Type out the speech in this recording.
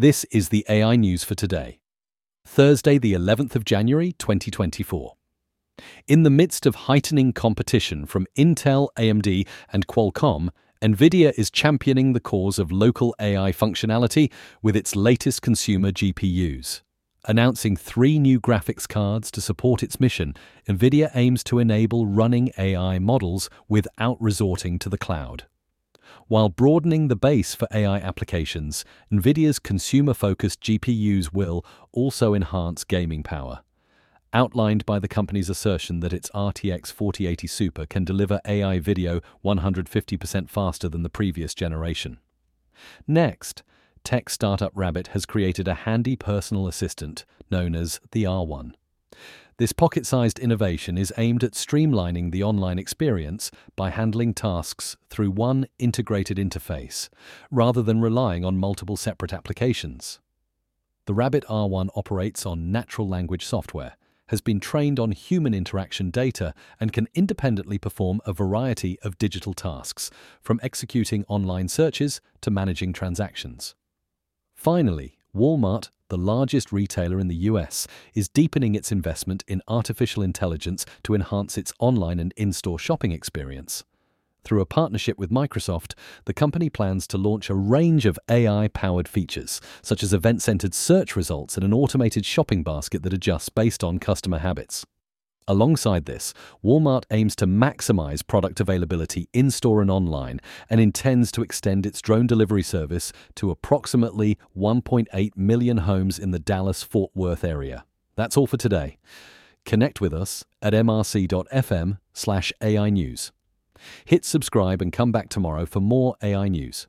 This is the AI news for today, Thursday, the 11th of January, 2024. In the midst of heightening competition from Intel, AMD, and Qualcomm, NVIDIA is championing the cause of local AI functionality with its latest consumer GPUs. Announcing three new graphics cards to support its mission, NVIDIA aims to enable running AI models without resorting to the cloud. While broadening the base for AI applications, NVIDIA's consumer focused GPUs will also enhance gaming power. Outlined by the company's assertion that its RTX 4080 Super can deliver AI video 150% faster than the previous generation. Next, tech startup Rabbit has created a handy personal assistant known as the R1. This pocket sized innovation is aimed at streamlining the online experience by handling tasks through one integrated interface, rather than relying on multiple separate applications. The Rabbit R1 operates on natural language software, has been trained on human interaction data, and can independently perform a variety of digital tasks, from executing online searches to managing transactions. Finally, Walmart, the largest retailer in the US, is deepening its investment in artificial intelligence to enhance its online and in store shopping experience. Through a partnership with Microsoft, the company plans to launch a range of AI powered features, such as event centered search results and an automated shopping basket that adjusts based on customer habits. Alongside this, Walmart aims to maximize product availability in store and online and intends to extend its drone delivery service to approximately 1.8 million homes in the Dallas Fort Worth area. That's all for today. Connect with us at mrc.fm/ai news. Hit subscribe and come back tomorrow for more AI news.